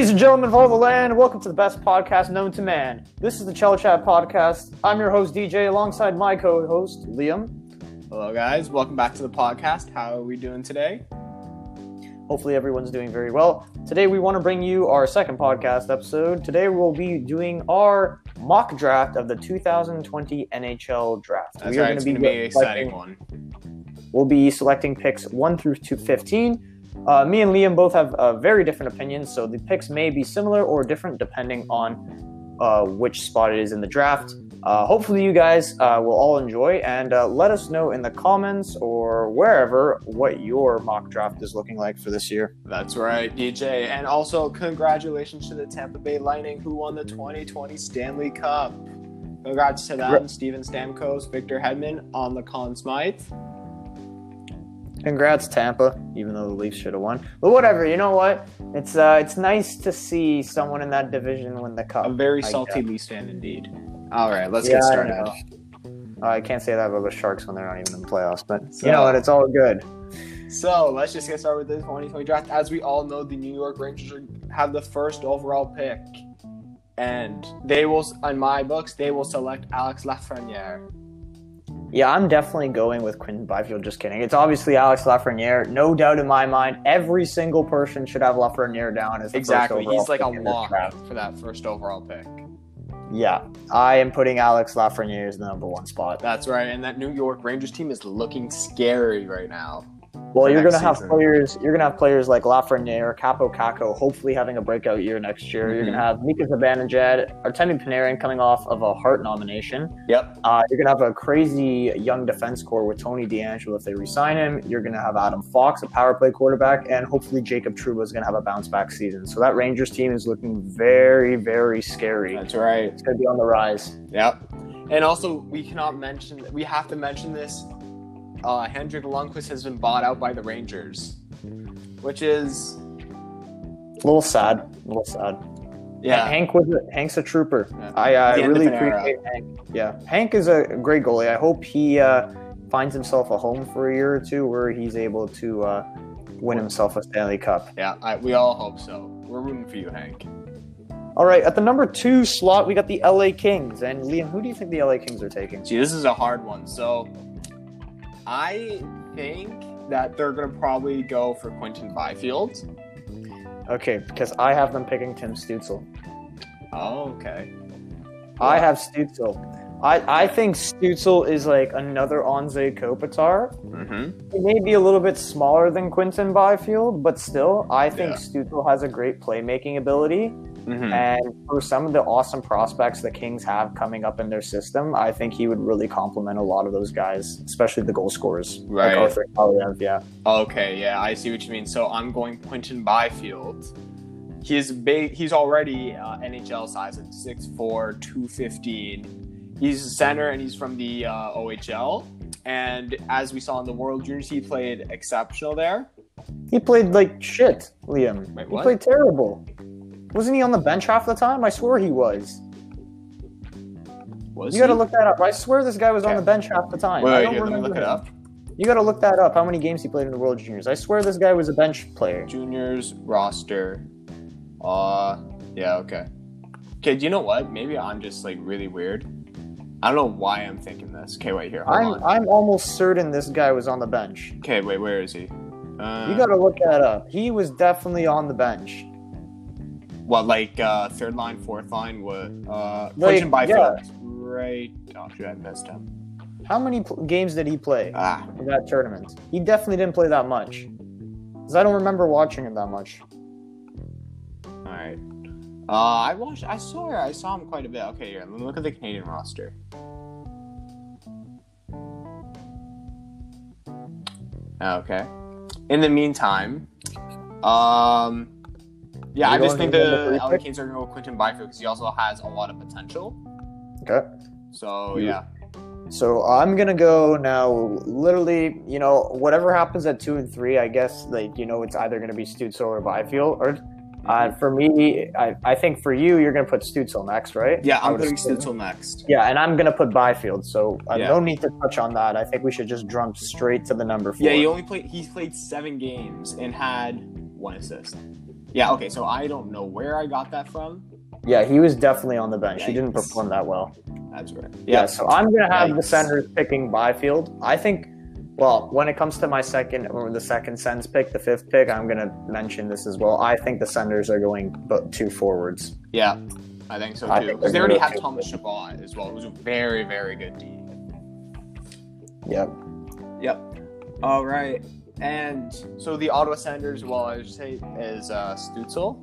Ladies and gentlemen of all the land, welcome to the best podcast known to man. This is the ChelChat Podcast. I'm your host, DJ, alongside my co host, Liam. Hello, guys. Welcome back to the podcast. How are we doing today? Hopefully, everyone's doing very well. Today, we want to bring you our second podcast episode. Today, we'll be doing our mock draft of the 2020 NHL draft. That's we are right. gonna It's going to be an exciting one. We'll be selecting picks 1 through to 15. Uh, me and Liam both have uh, very different opinions, so the picks may be similar or different depending on uh, which spot it is in the draft. Uh, hopefully, you guys uh, will all enjoy and uh, let us know in the comments or wherever what your mock draft is looking like for this year. That's right, DJ. And also, congratulations to the Tampa Bay Lightning who won the 2020 Stanley Cup. Congrats to them, Steven Stamkos, Victor Hedman on the Conn Smythe. Congrats, Tampa, even though the Leafs should have won. But whatever, you know what? It's uh, it's nice to see someone in that division win the cup. A very salty. Leafs fan indeed. All right, let's Yeah, get started. know. Uh, I can't say that about the Sharks when they're not even in the playoffs, but So- you know what? It's all good. So let's just get started with the 2020 draft. As we all know, the New York Rangers have the first overall pick, and they will, on my books, they will select Alex Lafreniere. Yeah, I'm definitely going with Quinton Byfield. Just kidding. It's obviously Alex Lafreniere. No doubt in my mind, every single person should have Lafreniere down as the Exactly, First overall he's like a lock for that first overall pick. Yeah, I am putting Alex Lafreniere as the number one spot. That's right, and that New York Rangers team is looking scary right now. Well, you're gonna have players. You're gonna have players like Lafreniere, Kaapo Kakko, hopefully having a breakout year next year. You're Mhm. gonna have Mika Zibanejad, Artemi Panarin coming off of a Hart nomination. Yep. Uh, you're gonna have a crazy young defense core with Tony DeAngelo if they resign him. You're gonna have Adam Fox, a power play quarterback, and hopefully Jacob Trouba is gonna have a bounce back season. So that Rangers team is looking very, very scary. That's right. It's gonna be on the rise. Yep. And also, we cannot mention. We have to mention this. Uh, Henrik Lundqvist has been bought out by the Rangers, which is A little sad. A little sad. yeah. Hank was a, Hank's a trooper. Yeah. I uh, The really an era. appreciate Hank. Yeah, Hank is a great goalie. I hope he uh, finds himself a home for a year or two where he's able to uh, win himself a Stanley Cup. Yeah, I, we all hope so. We're rooting for you, Hank. All right, at the number two slot, we got the LA Kings. And Liam, who do you think the LA Kings are taking? See, this is a hard one. So, I think that they're gonna probably go for Quinton Byfield. Okay, because I have them picking Tim Stützle. Oh, okay. I have Stützle. I, I think Stützle is like another Anze Kopitar. Mm-hmm. He may be a little bit smaller than Quinton Byfield, but still, I think Yeah. Stützle has a great playmaking ability. Mm-hmm. And for some of the awesome prospects the Kings have coming up in their system, I think he would really complement a lot of those guys, especially the goal scorers. Right. Like Arthur Kaliyev, yeah. Okay, yeah, I see what you mean. So I'm going Quinton Byfield. He's big. He's already uh, NHL size at 6'4", 215. He's a center and he's from the uh, OHL. And as we saw in the World Juniors, he played exceptional there. He played like shit, Liam. Wait, he played terrible. Wasn't he on the bench half the time? I swear he was. Was You got to look that up. I swear this guy was on the bench half the time. Wait, I don't here, look it up. You got to look that up. How many games he played in the World Juniors? I swear this guy was a bench player. Juniors roster. Uh, yeah, okay. Okay, do you know what? Maybe I'm just like really weird. I don't know why I'm thinking this. Okay, wait here. I'm on. I'm almost certain this guy was on the bench. Okay, wait, where is he? Uh, You got to look that up. He was definitely on the bench. What, like uh, third line, fourth line? What? Uh, Like, Byfield. Right. Oh, shit, I missed him. How many pl- games did he play Ah, in that tournament? He definitely didn't play that much. Because I don't remember watching him that much. all right. Uh, I watched. I saw. I saw him quite a bit. Okay, here. Look at the Canadian roster. Okay. In the meantime, um, yeah, I just think the the LA? Kings are going to go with Quinton Byfield because he also has a lot of potential. Okay. So yeah, So I'm gonna go now. Literally, you know, whatever happens at two and three, I guess like you know it's either gonna be Stützle or Byfield. Or uh, for me, I, I think for you, you're gonna put Stützle next, right? yeah, I'm putting assume. Stützle next. Yeah, and I'm gonna put Byfield. So uh, Yeah. no need to touch on that. I think we should just jump straight to the number four. Yeah, he only played. He played seven games and had one assist. Yeah, okay, so I don't know where I got that from. Yeah, he was definitely on the bench. He didn't perform that well. That's right. Yeah, so I'm gonna have the Yikes. Senators picking Byfield. I think. Well, when it comes to my second or the second Sens pick, the fifth pick, I'm gonna mention this as well. I think the Senators are going but two forwards. Yeah, I think so too. Because they already have Thomas. Chabot as well, who's a very, very good D. Yep. Yep. All right. And so the Ottawa Senators, well, I should say, is uh, Stützle.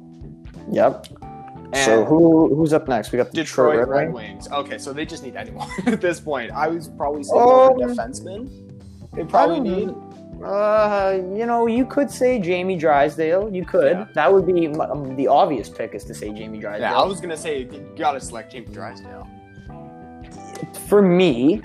Yep. And so who who's up next? We got the Detroit Detroit Red Red Wings. Okay, so they just need anyone at this point. I was probably saying a Um, defenseman. They probably need. Uh, you know, you could say Jamie Drysdale. You could. Yeah. That would be um, the obvious pick is to say Jamie Drysdale. Yeah, I was gonna say you gotta select Jamie Drysdale. For me,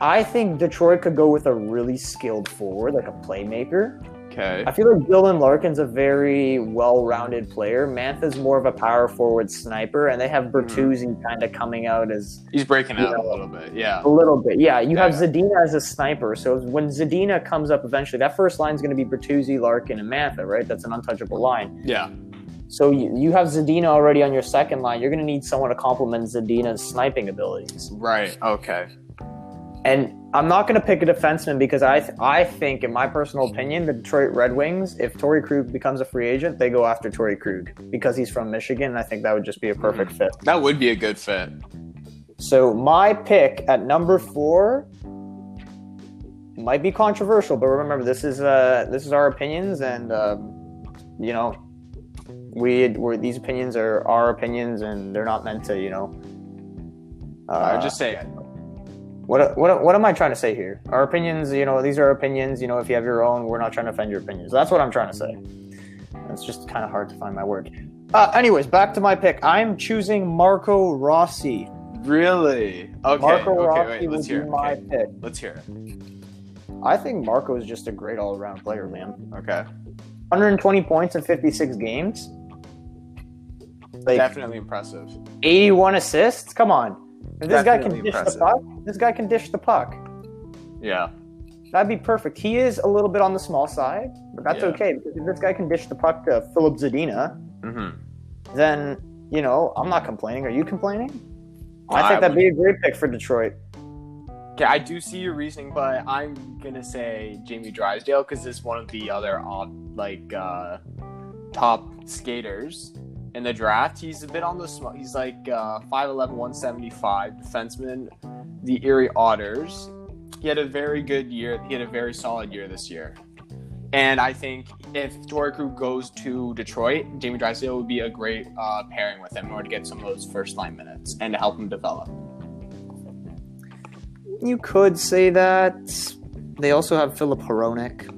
I think Detroit could go with a really skilled forward, like a playmaker. Okay. I feel like Dylan Larkin's a very well-rounded player. Mantha's more of a power forward sniper, and they have hmm. Bertuzzi kind of coming out as He's breaking out know, a little bit. Yeah. a little bit. Yeah, you have Yeah. Zadina as a sniper. So when Zadina comes up eventually, that first line is going to be Bertuzzi, Larkin, and Mantha, right? That's an untouchable line. Yeah. So you, you have Zadina already on your second line. You're going to need someone to complement Zadina's sniping abilities. Right. Okay. And I'm not going to pick a defenseman because I th- I think, in my personal opinion, the Detroit Red Wings, if Torrey Krug becomes a free agent, they go after Torrey Krug because he's from Michigan. And I think that would just be a perfect fit. That would be a good fit. So my pick at number four might be controversial, but remember this is uh this is our opinions, and um, you know we we these opinions are our opinions, and they're not meant to you know. I Uh, just say. What, what what am I trying to say here? Our opinions, you know, these are opinions. You know, if you have your own, we're not trying to offend your opinions. That's what I'm trying to say. It's just kind of hard to find my word. Uh, anyways, back to my pick. I'm choosing Marco Rossi. Really? Okay. Marco okay. Rossi Wait. Let's hear. my Okay. pick. Let's hear it. I think Marco is just a great all-around player, man. Okay. 120 points in 56 games. Like Definitely impressive. 81 assists. Come on. If this guy can dish impressive. the puck, this guy can dish the puck. Yeah. That'd be perfect. He is a little bit on the small side, but that's Yeah. okay because if this guy can dish the puck to Filip Zadina, Mm-hmm. then you know I'm not complaining. Are you complaining? I I think that'd be a great pick for Detroit. Okay, I do see your reasoning, but I'm gonna say Jamie Drysdale because it's one of the other odd, like uh, top skaters in the draft. He's a bit on the small. He's like uh, 5'11", 175 defenseman. The Erie Otters. He had a very good year. He had a very solid year this year. And I think if Torrey Krug goes to Detroit, Jamie Drysdale would be a great uh, pairing with him in order to get some of those first line minutes and to help him develop. You could say that. They also have Filip Hronek.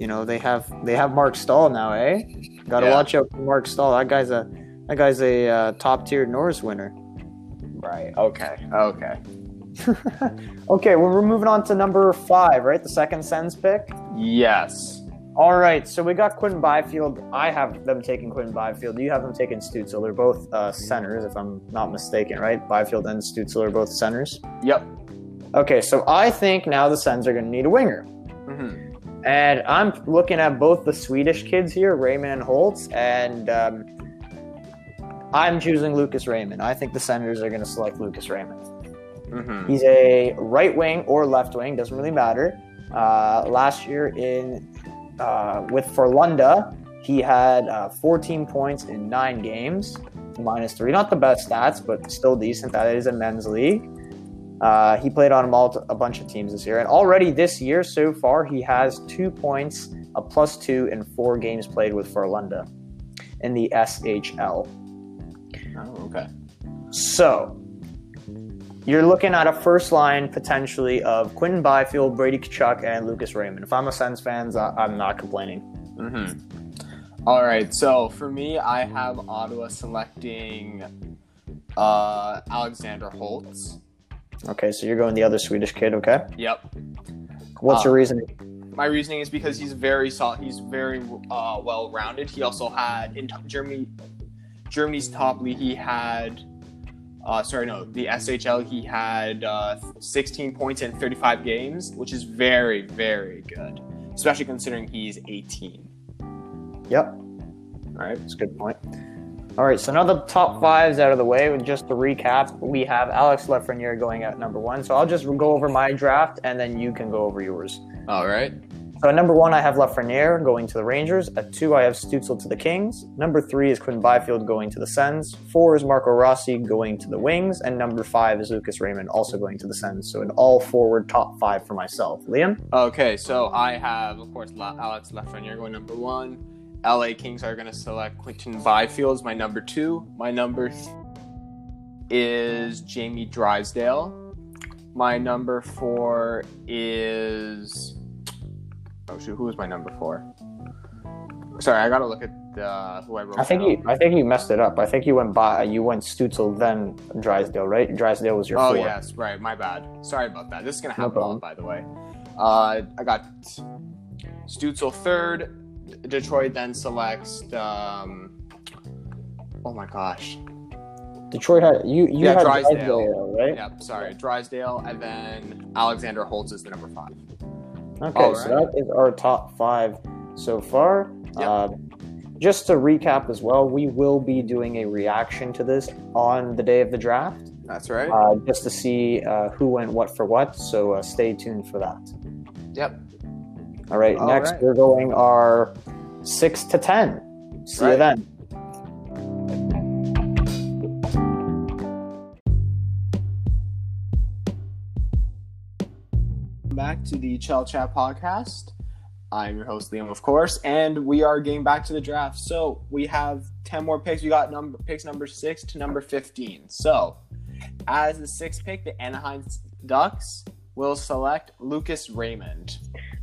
You know they have they have Marc Staal now, eh? Got to Yeah. watch out for Marc Staal. That guy's a that guy's a uh, top tier Norris winner. Right. Okay. Okay. okay, well, we're moving on to number five, right? The second Sens pick. Yes. All right, so we got Quinton Byfield. I have them taking Quinton Byfield. You have them taking Stützle. They're both uh, centers, if I'm not mistaken, right? Byfield and Stützle are both centers. Yep. Okay, so I think now the Sens are going to need a winger. Mm-hmm. And I'm looking at both the Swedish kids here, Raymond and Holtz, and um, I'm choosing Lucas Raymond. I think the Senators are going to select Lucas Raymond. Mm-hmm. He's a right wing or left wing, doesn't really matter. Uh, last year in uh, with Frölunda, he had uh, 14 points in nine games, minus three. Not the best stats, but still decent. That is a men's league. Uh, he played on a, multi- a bunch of teams this year, and already this year so far, he has two points, a plus two in four games played with Frölunda in the SHL. Oh, okay. So, you're looking at a first line potentially of Quinton Byfield, Brady Tkachuk, and Lucas Raymond. If I'm a Sens fans, I- I'm not complaining. Mm-hmm. All right. So for me, I have Ottawa selecting uh, Alexander Holtz. Okay, so you're going the other Swedish kid. Okay, Yep. what's Uh, your reasoning? My reasoning is because he's very solid. He's very uh, well rounded. He also had in Germany, Germany's top league. He had, uh, sorry, no, the SHL. He had uh, 16 points in 35 games, which is very, very good, especially considering he's 18. Yep. All right. That's a good point. All right, so now the top fives out of the way. With Just to recap, we have Alex Lafreniere going at number one. So I'll just go over my draft, and then you can go over yours. All right. So at number one, I have Lafreniere going to the Rangers. At two, I have Stützle to the Kings. Number three is Quinn Byfield going to the Sens. Four is Marco Rossi going to the Wings. And number five is Lucas Raymond also going to the Sens. So an all forward top five for myself. Liam? Okay, so I have, of course, La- Alex Lafreniere going number one. LA Kings are going to select Quinton Byfield as my number two. My number th- is Jamie Drysdale. My number four is. Oh shoot, who was my number four? Sorry, I gotta look at uh, who I wrote. I think down. you I think you messed it up. I think you went by you went Stützle then Drysdale, right? Drysdale was your Oh four. yes, right. My bad. Sorry about that. This is gonna happen lot, by the way. Uh, I got Stützle third. Detroit then selects. Um, oh my gosh. Detroit had you you Yeah, had Drysdale. Drysdale, right? Yep. Sorry, Drysdale, and then Alexander Holtz is the number five. Okay, All so right. that is our top five so far. Yep. Uh, just to recap as well, we will be doing a reaction to this on the day of the draft, That's right. uh, just to see uh, who went what for what. So uh, stay tuned for that. yep. All right, All next right. we're going our six to ten. See you then. back to the ChelChat podcast. I'm your host Liam, of course, and we are getting back to the draft. So we have ten more picks. We got number picks number six to number fifteen. So as the sixth pick, the Anaheim Ducks will select Lucas Raymond.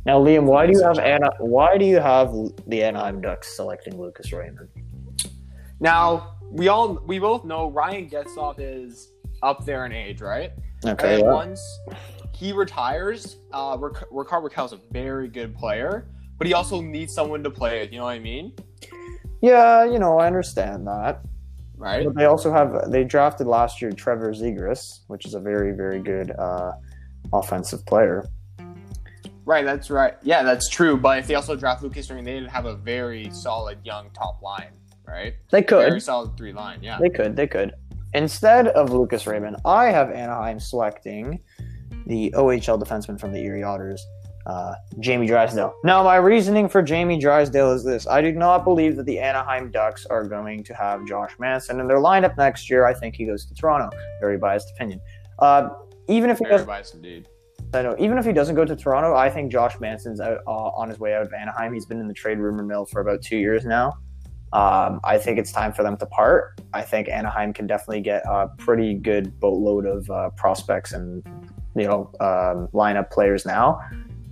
Now, Liam, why do you have. Anna? Why do you have the Anaheim Ducks selecting Lucas Raymond? Now we all we both know Ryan Getzlaf is up there in age, right? Okay, yeah. once he retires, uh, Ric- Rickard Rakell is a very good player, but he also needs someone to play it. You know what I mean? yeah, you know, I understand that. Right? But they also have they drafted last year Trevor Zegras, which is a very very good uh, offensive player. Right, that's right. Yeah, that's true. But if they also draft Lucas Raymond, they'd have a very solid young top line, right? They could. Very solid three line. Yeah. they could, they could. Instead of Lucas Raymond, I have Anaheim selecting the OHL defenseman from the Erie Otters, uh, Jamie Drysdale. Now, my reasoning for Jamie Drysdale is this: I do not believe that the Anaheim Ducks are going to have Josh Manson in their lineup next year. I think he goes to Toronto. Very biased opinion. Uh, even if he Very does biased indeed. I know. Even if he doesn't go to Toronto, I think Josh Manson's out, uh, on his way out of Anaheim. He's been in the trade rumor mill for about two years now. Um, I think it's time for them to part. I think Anaheim can definitely get a pretty good boatload of uh, prospects and you know um, lineup players now.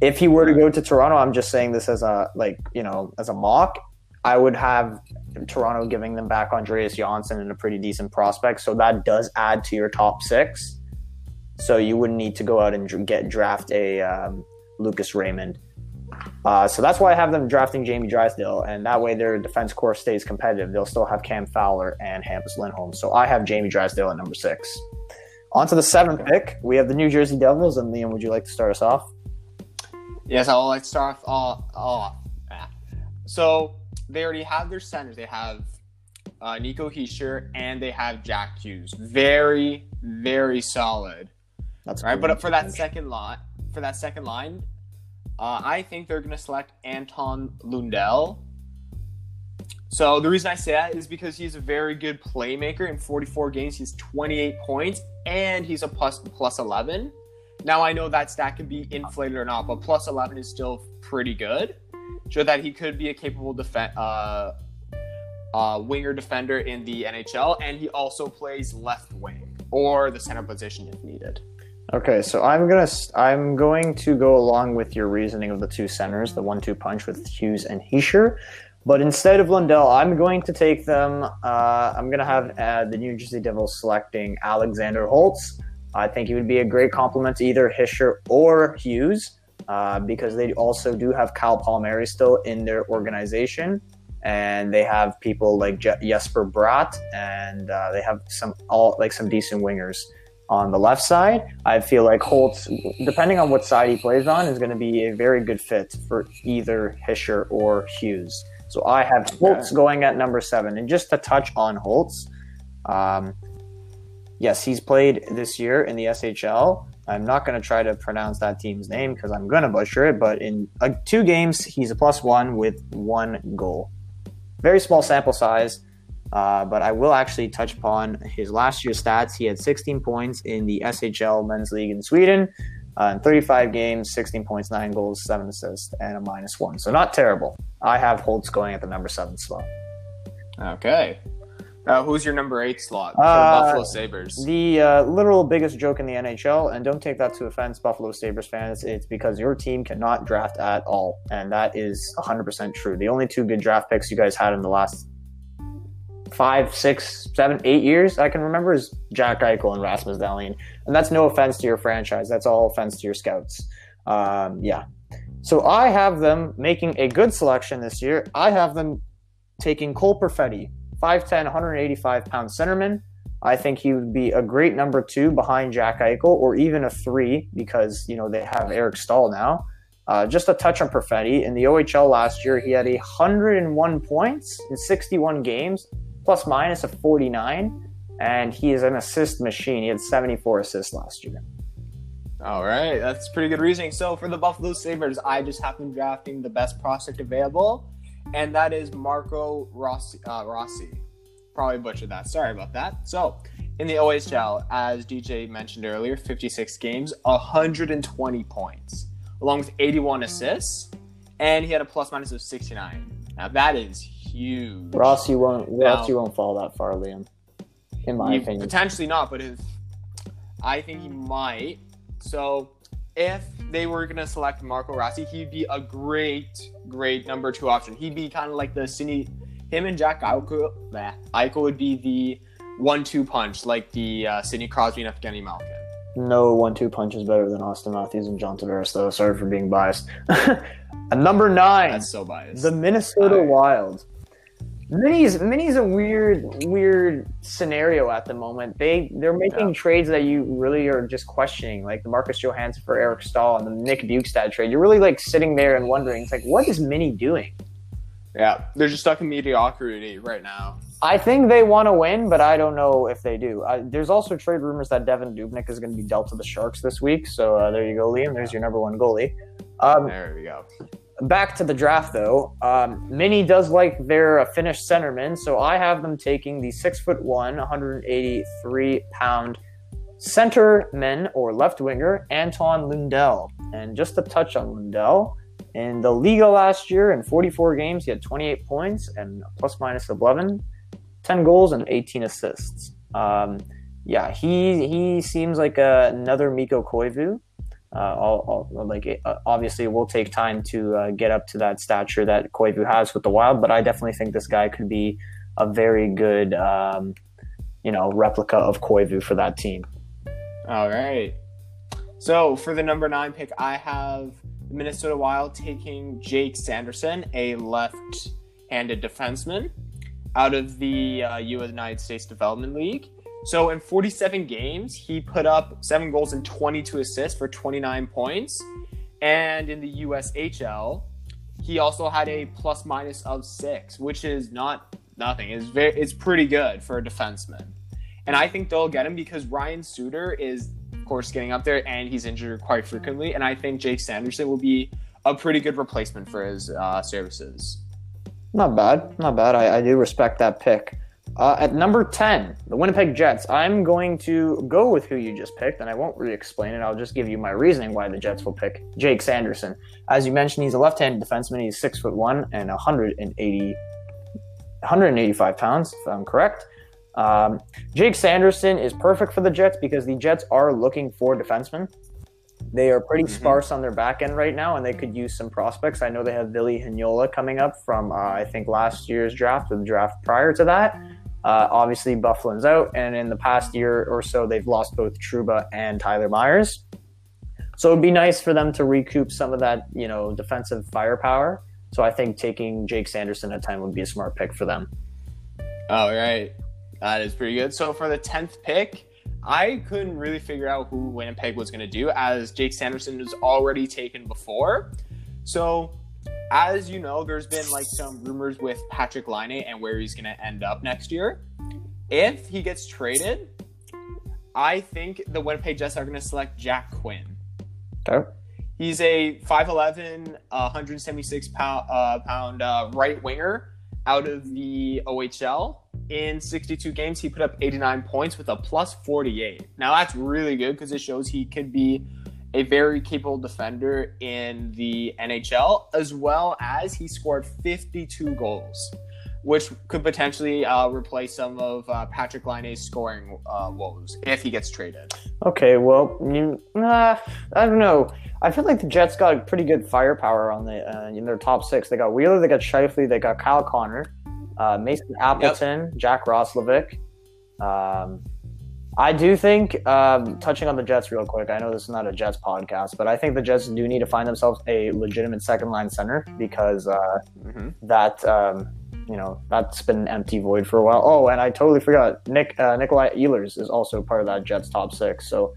If he were to go to Toronto, I'm just saying this as a like you know as a mock. I would have Toronto giving them back Andreas Johnsson and a pretty decent prospect, so that does add to your top six. So you wouldn't need to go out and get draft a um, Lucas Raymond. Uh, so that's why I have them drafting Jamie Drysdale, and that way their defense core stays competitive. They'll still have Cam Fowler and Hampus Lindholm. So I have Jamie Drysdale at number six. On to the seventh pick. We have the New Jersey Devils, and Liam, would you like to start us off? Yes, I'll like start off. off. Ah. So they already have their centers. They have uh, Nico Hischier and they have Jack Hughes. Very, very solid. That's right? But for that second line, for that second line, uh, I think they're going to select Anton Lundell. So the reason I say that is because he's a very good playmaker. In 44 games, he's 28 points, and he's a plus plus 11. Now I know that stat can be inflated or not, but plus 11 is still pretty good. Show that he could be a capable defen uh, uh, winger defender in the NHL, and he also plays left wing or the center position if needed. Okay, so I'm gonna I'm going to go along with your reasoning of the two centers, the one-two punch with Hughes and Hischier, but instead of Lundell, I'm going to take them. Uh, I'm gonna have uh, the New Jersey Devils selecting Alexander Holtz. I think he would be a great complement to either Hischier or Hughes, uh, because they also do have Kyle Palmieri still in their organization, and they have people like Je- Jesper Bratt, and uh, they have some all like some decent wingers on the left side. I feel like Holtz, depending on what side he plays on, is going to be a very good fit for either Hischier or Hughes. So I have Holtz going at number seven. And just to touch on Holtz, um, yes, he's played this year in the SHL. I'm not going to try to pronounce that team's name because I'm going to butcher it. But in uh, two games, he's a plus one with one goal. Very small sample size, uh, but I will actually touch upon his last year's stats. He had 16 points in the SHL Men's League in Sweden. Uh, in 35 games, 16 points, 9 goals, 7 assists, and a minus 1. So not terrible. I have Holtz going at the number 7 slot. Okay. Uh, who's your number 8 slot for Uh, Buffalo Sabres? The uh, literal biggest joke in the NHL, and don't take that to offense, Buffalo Sabres fans, it's because your team cannot draft at all. And that is 100% true. The only two good draft picks you guys had in the last five, six, seven, eight years I can remember is Jack Eichel and Rasmus Dahlin. And that's no offense to your franchise. That's all offense to your scouts. Um, yeah. So I have them making a good selection this year. I have them taking Cole Perfetti, 5'10, 185 pound centerman. I think he would be a great number two behind Jack Eichel, or even a three because you know they have Eric Staal now. Uh, just a touch on Perfetti in the OHL last year, he had 101 points in 61 games, plus minus of 49, and he is an assist machine. He had 74 assists last year. All right, that's pretty good reasoning. So for the Buffalo Sabres, I just happened drafting the best prospect available, and that is Marco Rossi. Uh, Rossi. Probably butchered that. Sorry about that. So in the OHL, as DJ mentioned earlier, 56 games, 120 points, along with 81 assists, and he had a plus minus of 69. Now that is huge. Rossi won't Now- Rossi won't fall that far, Liam. In my opinion. Potentially not, but if I think he might. So if they were gonna select Marco Rossi, he'd be a great, great number two option. He'd be kind of like the Sidney. Him and Jack Eichel, Eichel would be the one-two punch, like the uh, Sidney Crosby and Evgeny Malkin. No one-two punch is better than Auston Matthews and John Tavares, though. Sorry for being biased. Number nine, That's so biased. the Minnesota Alright. Wild. Mini's Mini's a weird weird scenario at the moment. They they're making Yeah. trades that you really are just questioning, like the Marcus Johansson for Eric Staal and the Nick Bjugstad trade. You're really like sitting there and wondering, it's like, what is Mini doing? yeah, they're just stuck in mediocrity right now. I think they want to win, but I don't know if they do. Uh, there's also trade rumors that Devan Dubnyk is going to be dealt to the Sharks this week. So uh, there you go, Liam. There's your number one goalie. Um, There we go. Back to the draft though. Um, Mini does like their uh, Finnish centerman, so I have them taking the six foot one, 183 pound centerman or left winger Anton Lundell. And just to touch on Lundell, in the Liiga last year, in 44 games, he had 28 points and plus minus 11, 10 goals and 18 assists. Um, yeah, he he seems like uh, another Mikko Koivu. Uh, all, all, like uh, obviously, it will take time to uh, get up to that stature that Koivu has with the Wild, but I definitely think this guy could be a very good, um, you know, replica of Koivu for that team. All right. So for the number nine pick, I have the Minnesota Wild taking Jake Sanderson, a left-handed defenseman, out of the uh, United States Development League. So in 47 games, he put up seven goals and 22 assists for 29 points. And in the USHL, he also had a plus minus of six, which is not nothing. It's very, it's pretty good for a defenseman. And I think they'll get him because Ryan Suter is, of course, getting up there and he's injured quite frequently. And I think Jake Sanderson will be a pretty good replacement for his uh, services. Not bad, not bad. I, I do respect that pick. Uh, at number 10, the Winnipeg Jets. I'm going to go with who you just picked, and I won't really explain it. I'll just give you my reasoning why the Jets will pick Jake Sanderson. As you mentioned, he's a left-handed defenseman. He's six foot one and 180, 185 pounds, if I'm correct. Um, Jake Sanderson is perfect for the Jets because the Jets are looking for defensemen. They are pretty Mhm. sparse on their back end right now, and they could use some prospects. I know they have Ville Heinola coming up from, uh, I think, last year's draft or the draft prior to that. Uh, obviously, Byfuglien's out, and in the past year or so, they've lost both Trouba and Tyler Myers. So it'd be nice for them to recoup some of that, you know, defensive firepower. So I think taking Jake Sanderson at 10 would be a smart pick for them. All right. That is pretty good. So for the 10th pick, I couldn't really figure out who Winnipeg was going to do as Jake Sanderson was already taken before. So as you know, there's been like some rumors with Patrik Laine and where he's going to end up next year. If he gets traded, I think the Winnipeg Jets are going to select Jack Quinn. Okay. He's a 5'11, uh, 176 pound, uh, pound uh, right winger out of the OHL. In 62 games, he put up 89 points with a plus 48. Now, that's really good because it shows he could be a very capable defender in the NHL, as well as he scored 52 goals, which could potentially uh, replace some of uh, Patrik Laine's scoring uh, woes if he gets traded. Okay, well, you, uh, I don't know. I feel like the Jets got pretty good firepower on the uh, in their top six. They got Wheeler, they got Scheifele, they got Kyle Connor, uh, Mason Appleton, yep. Jack Roslovic. Um, I do think, um, touching on the Jets real quick, I know this is not a Jets podcast, but I think the Jets do need to find themselves a legitimate second line center because uh, mm-hmm. that, um, you know, that's been an empty void for a while. Oh, and I totally forgot, Nick uh, Nikolai Ehlers is also part of that Jets top six. So,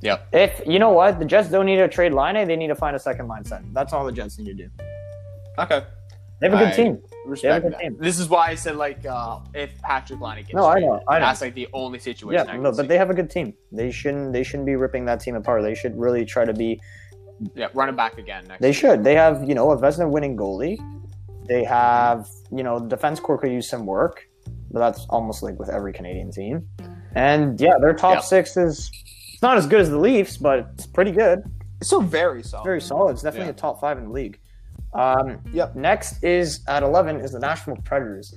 yeah, if you know what, the Jets don't need to trade Laine, they need to find a second line center. That's all the Jets need to do. Okay, they have a good I, team respect that. This is why I said like uh, if Patrik Laine gets no, I know, I know. that's like the only situation. Yeah, no, but see. they have a good team. They shouldn't they shouldn't be ripping that team apart. They should really try to be. Yeah, run it back again. Next they should. They have you know a Vezina winning goalie. They have you know defense core could use some work, but that's almost like with every Canadian team. And yeah, their top six is it's not as good as the Leafs, but it's pretty good. It's still very solid. Very solid. It's definitely yeah. a top five in the league. Um, yep. Next is at 11 is the Nashville Predators.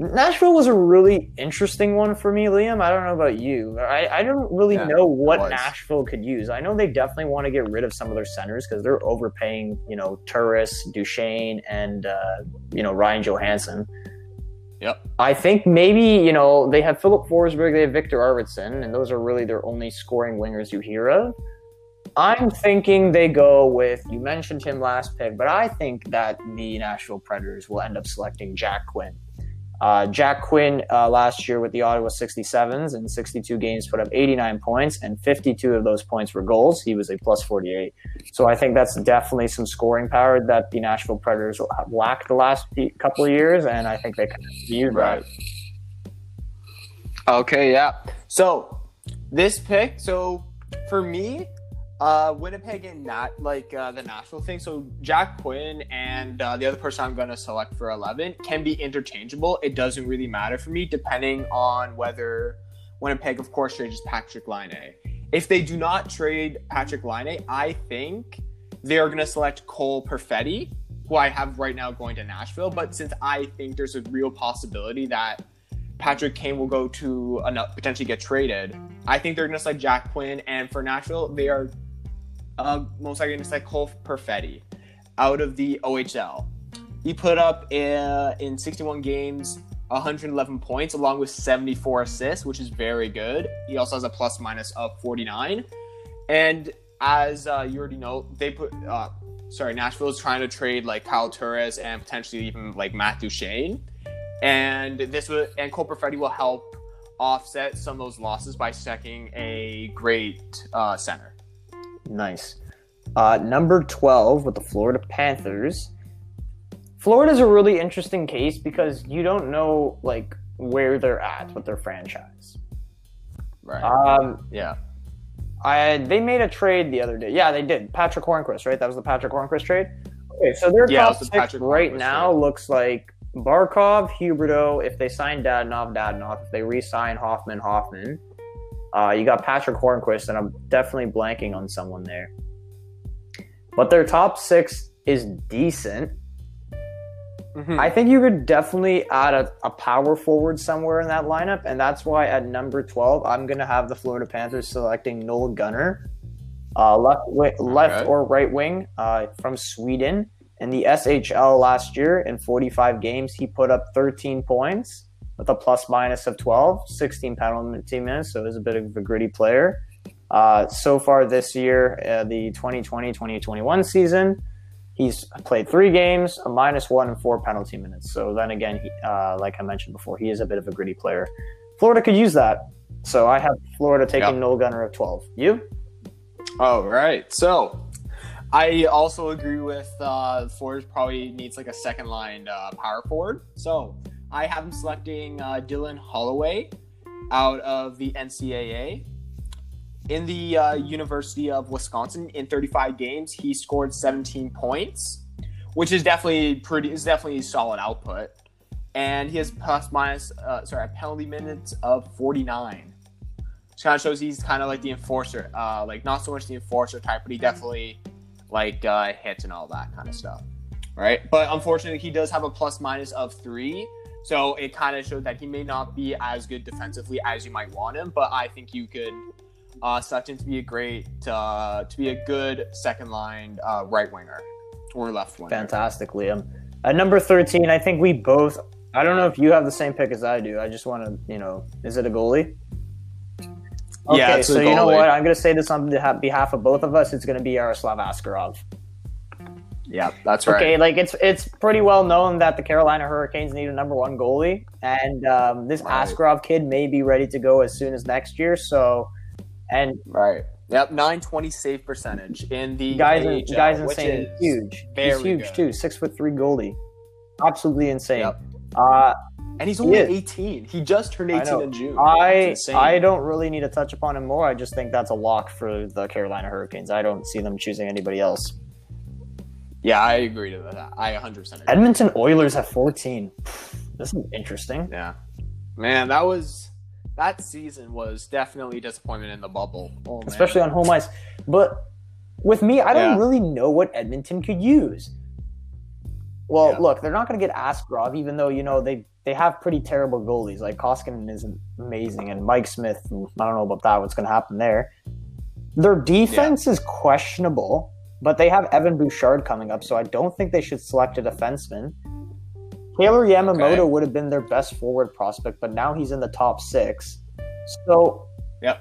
Nashville was a really interesting one for me, Liam. I don't know about you. I, I don't really yeah, know what Nashville could use. I know they definitely want to get rid of some of their centers because they're overpaying, you know, Turris, Duchene, and, uh, you know, Ryan Johansen. Yep. I think maybe, you know, they have Filip Forsberg, they have Viktor Arvidsson, and those are really their only scoring wingers you hear of. I'm thinking they go with, you mentioned him last pick, but I think that the Nashville Predators will end up selecting Jack Quinn. Uh, Jack Quinn uh, last year with the Ottawa 67s in 62 games put up 89 points, and 52 of those points were goals. He was a plus 48. So I think that's definitely some scoring power that the Nashville Predators lacked the last couple of years, and I think they can use right. Okay, yeah. So this pick, so for me, uh, Winnipeg and not like uh, the Nashville thing. So Jack Quinn and uh, the other person I'm going to select for 11 can be interchangeable. It doesn't really matter for me, depending on whether Winnipeg, of course, trades Patrik Laine. If they do not trade Patrik Laine, I think they are going to select Cole Perfetti, who I have right now going to Nashville. But since I think there's a real possibility that Patrick Kane will go to potentially get traded. I think they're going to select Jack Quinn, and for Nashville, they are uh, most likely it's like Cole Perfetti out of the OHL. He put up uh, in 61 games 111 points along with 74 assists, which is very good. He also has a plus minus of 49. And as uh, you already know, they put uh, sorry, Nashville is trying to trade like Kyle Turris and potentially even like Matt Duchene. And this would and Cole Perfetti will help offset some of those losses by stacking a great uh, center. Nice. Uh, number 12 with the Florida Panthers. Florida's a really interesting case because you don't know like where they're at with their franchise. Right. Um, yeah. I they made a trade the other day. Yeah, they did. Patric Hornqvist, right? That was the Patric Hornqvist trade. Okay, so their yeah, top six right now trade. looks like Barkov, Huberdeau. If they sign Dadonov, Dadonov. If they re-sign Hoffman, Hoffman. Uh, you got Patric Hornqvist, and I'm definitely blanking on someone there. But their top six is decent. Mm-hmm. I think you could definitely add a, a, power forward somewhere in that lineup, and that's why at number 12, I'm going to have the Florida Panthers selecting Noel Gunler, uh, left, left or right wing uh, from Sweden. In the SHL last year, in 45 games, he put up 13 points with a plus minus of 12, 16 penalty minutes, so he's a bit of a gritty player. Uh, so far this year, uh, the 2020 2021 season, he's played three games, a minus one, and four penalty minutes. So then again, he, uh, like I mentioned before, he is a bit of a gritty player. Florida could use that. So I have Florida taking yep. Noel Gunler at 12. You? All right. So I also agree with uh, Ford probably needs like a second line uh, power forward. So I have him selecting uh, Dylan Holloway out of the NCAA. In the uh, University of Wisconsin, in 35 games, he scored 17 points, which is definitely pretty. Is definitely solid output, and he has plus minus uh, sorry penalty minutes of 49. Which kind of shows he's kind of like the enforcer, uh, like not so much the enforcer type, but he definitely like uh, hits and all that kind of stuff, right? But unfortunately, he does have a plus minus of three, so it kind of showed that he may not be as good defensively as you might want him. But I think you could uh, select him to be a great, uh, to be a good second line uh, right winger or left winger. Fantastic, Liam. At number 13, I think we both. I don't know if you have the same pick as I do. I just want to, you know, is it a goalie? Okay, Yeah, so you know what? I'm going to say this on behalf of both of us. It's going to be Yaroslav Askarov. Yeah, that's right. Okay, like it's it's pretty well known that the Carolina Hurricanes need a number one goalie, and um, this Right. Askarov kid may be ready to go as soon as next year. So, and Right. Yep, 920 save percentage in the guys, AHL, guys, insane, is huge. He's huge good. too, six foot three goalie, absolutely insane. Yep. Uh, And he's only He 18. He just turned 18 in June. I I don't really need to touch upon him more. I just think that's a lock for the Carolina Hurricanes. I don't see them choosing anybody else. Yeah, I agree to that. I 100% agree. Edmonton Oilers at 14. This is interesting. Yeah. Man, that was that season was definitely a disappointment in the bubble. Oh, especially on home ice. But with me, I don't Yeah. really know what Edmonton could use. Well, Yeah. look, they're not going to get Askarov, even though you know they they have pretty terrible goalies. Like Koskinen is amazing, and Mike Smith. I don't know about that. What's going to happen there? Their defense is questionable, but they have Evan Bouchard coming up, so I don't think they should select a defenseman. Kailer Yamamoto Okay. would have been their best forward prospect, but now he's in the top six. So Yep.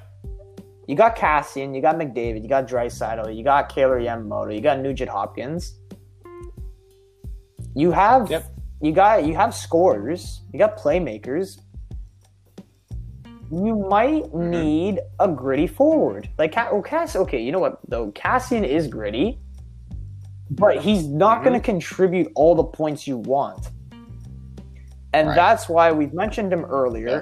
you got Kassian, you got McDavid, you got Draisaitl, you got Kailer Yamamoto, you got Nugent Hopkins. You have Yep. you got you have scorers, you got playmakers. You might Mm-hmm. need a gritty forward. Like oh, Cass okay, you know what though? Kassian is gritty, but he's not Mhm. going to contribute all the points you want. And Right. that's why we've mentioned him earlier. Yeah.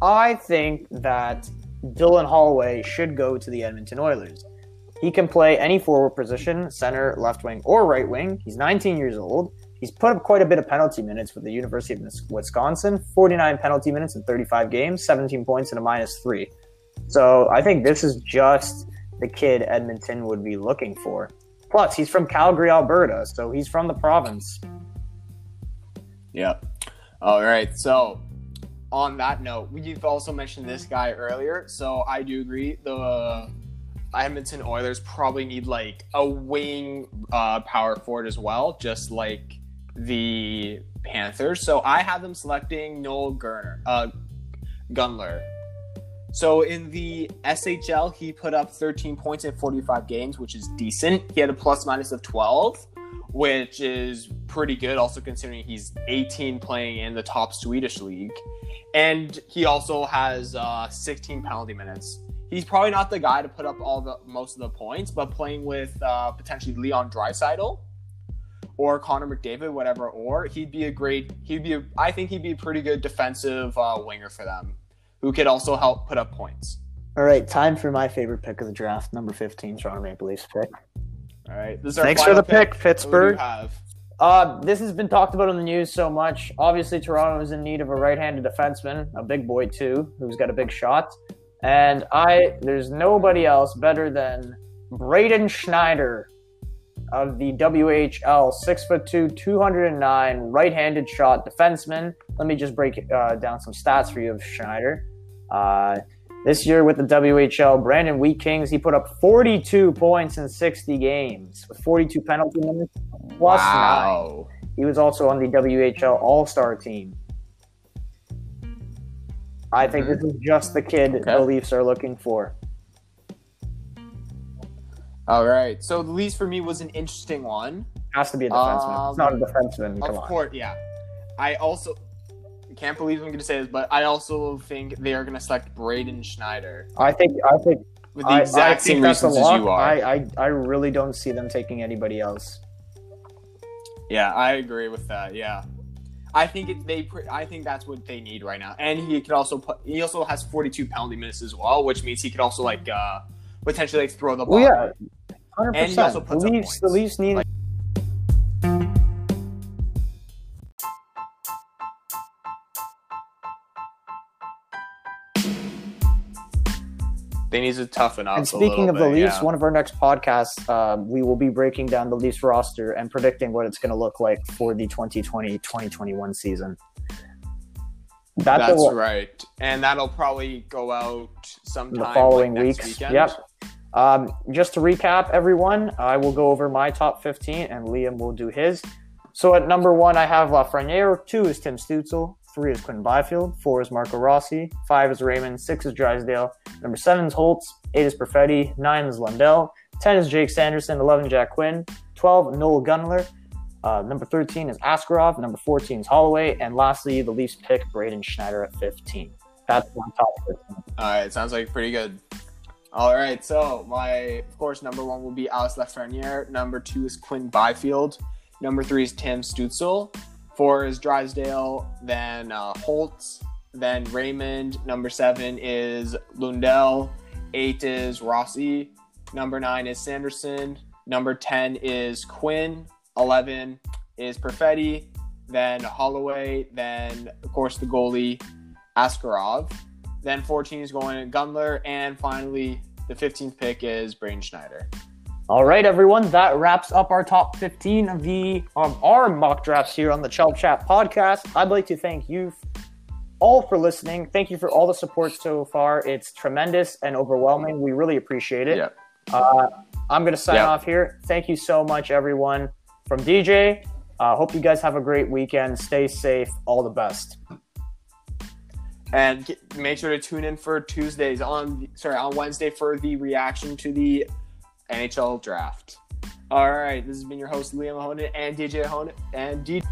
I think that Dylan Holloway should go to the Edmonton Oilers. He can play any forward position, center, left wing, or right wing. He's 19 years old. He's put up quite a bit of penalty minutes with the University of Wisconsin 49 penalty minutes in 35 games, 17 points, and a minus three. So I think this is just the kid Edmonton would be looking for. Plus, he's from Calgary, Alberta, so he's from the province. Yep. All right. So, on that note, we've also mentioned this guy earlier. So, I do agree. The Edmonton Oilers probably need like a wing uh, power forward as well, just like the Panthers. So, I have them selecting Noel Gurner, uh, Gunler. So in the SHL, he put up 13 points in 45 games, which is decent. He had a plus minus of 12 which is pretty good, also considering he's 18 playing in the top Swedish league. And he also has uh, 16 penalty minutes. He's probably not the guy to put up all the most of the points, but playing with uh, potentially Leon Draisaitl or Connor McDavid, whatever, or he'd be a great. He'd be. A, I think he'd be a pretty good defensive uh, winger for them, who could also help put up points. All right, time for my favorite pick of the draft, number 15, Toronto Maple Leafs pick. All right. This is our Thanks for the pick, Who do you Pittsburgh. have? Uh, this has been talked about in the news so much. Obviously, Toronto is in need of a right-handed defenseman, a big boy too, who's got a big shot. And I, there's nobody else better than Braden Schneider of the WHL, six foot two, 209, right-handed shot defenseman. Let me just break uh, down some stats for you of Schneider. Uh, this year with the WHL, Brandon Wheat Kings, he put up 42 points in 60 games with 42 penalty minutes plus nine. wow. He was also on the WHL All Star team. I think this is just the kid Okay. the Leafs are looking for. All right. So the Leafs for me was an interesting one. Has to be a defenseman. it's not a defenseman. Come of on. course, yeah. I also can't believe I'm going to say this, but I also think they are going to select Braden Schneider. I think I think with the exact I same reasons as you are. I, I I really don't see them taking anybody else. Yeah, I agree with that. Yeah, I think it, they. I think that's what they need right now. And he could also put. He also has 42 penalty minutes as well, which means he could also like uh potentially like throw the ball. Well, yeah, hundred And he also percent. The puts up Leafs, the. Leafs need. Like- They need to toughen up. and speaking little of the bit, Leafs, yeah. one of our next podcasts, um, we will be breaking down the Leafs roster and predicting what it's going to look like for the 2020-2021 season. That's, That's a, right, and that'll probably go out sometime the following like, next weeks. Weekend. Yep. Um, just to recap, everyone, I will go over my top 15 and Liam will do his. So at number one, I have Lafreniere. Two is Tim Stützle. Three is Quinn Byfield. Four is Marco Rossi. Five is Raymond. Six is Drysdale. Number seven is Holtz. Eight is Perfetti. Nine is Lundell. Ten is Jake Sanderson. Eleven, Jack Quinn. Twelve, Noel Gunler. Uh, number 13 is Askarov. Number 14 is Holloway. And lastly, the Leafs pick Braden Schneider at 15. That's my top 15. All right, sounds like pretty good. All right, so my of course number one will be Alex Lafreniere. Number two is Quinn Byfield. Number three is Tim Stützle. Four is Drysdale. Then uh, Holtz. Then Raymond. Number seven is Lundell. Eight is Rossi. Number nine is Sanderson. Number ten is Quinn. Eleven is Perfetti. Then Holloway. Then of course the goalie Askarov. Then 14 is going to Gunler. And finally, the 15th pick is Braden Schneider. All right, everyone. That wraps up our top 15 of the of our mock drafts here on the ChelChat podcast. I'd like to thank you all for listening. Thank you for all the support so far. It's tremendous and overwhelming. We really appreciate it. Yeah. Uh, I'm going to sign Yeah. off here. Thank you so much, everyone. From DJ, uh, hope you guys have a great weekend. Stay safe. All the best. And get, make sure to tune in for Tuesdays on, sorry, on Wednesday for the reaction to the NHL draft. All right, this has been your host, Liam Honan and DJ Honan and DJ.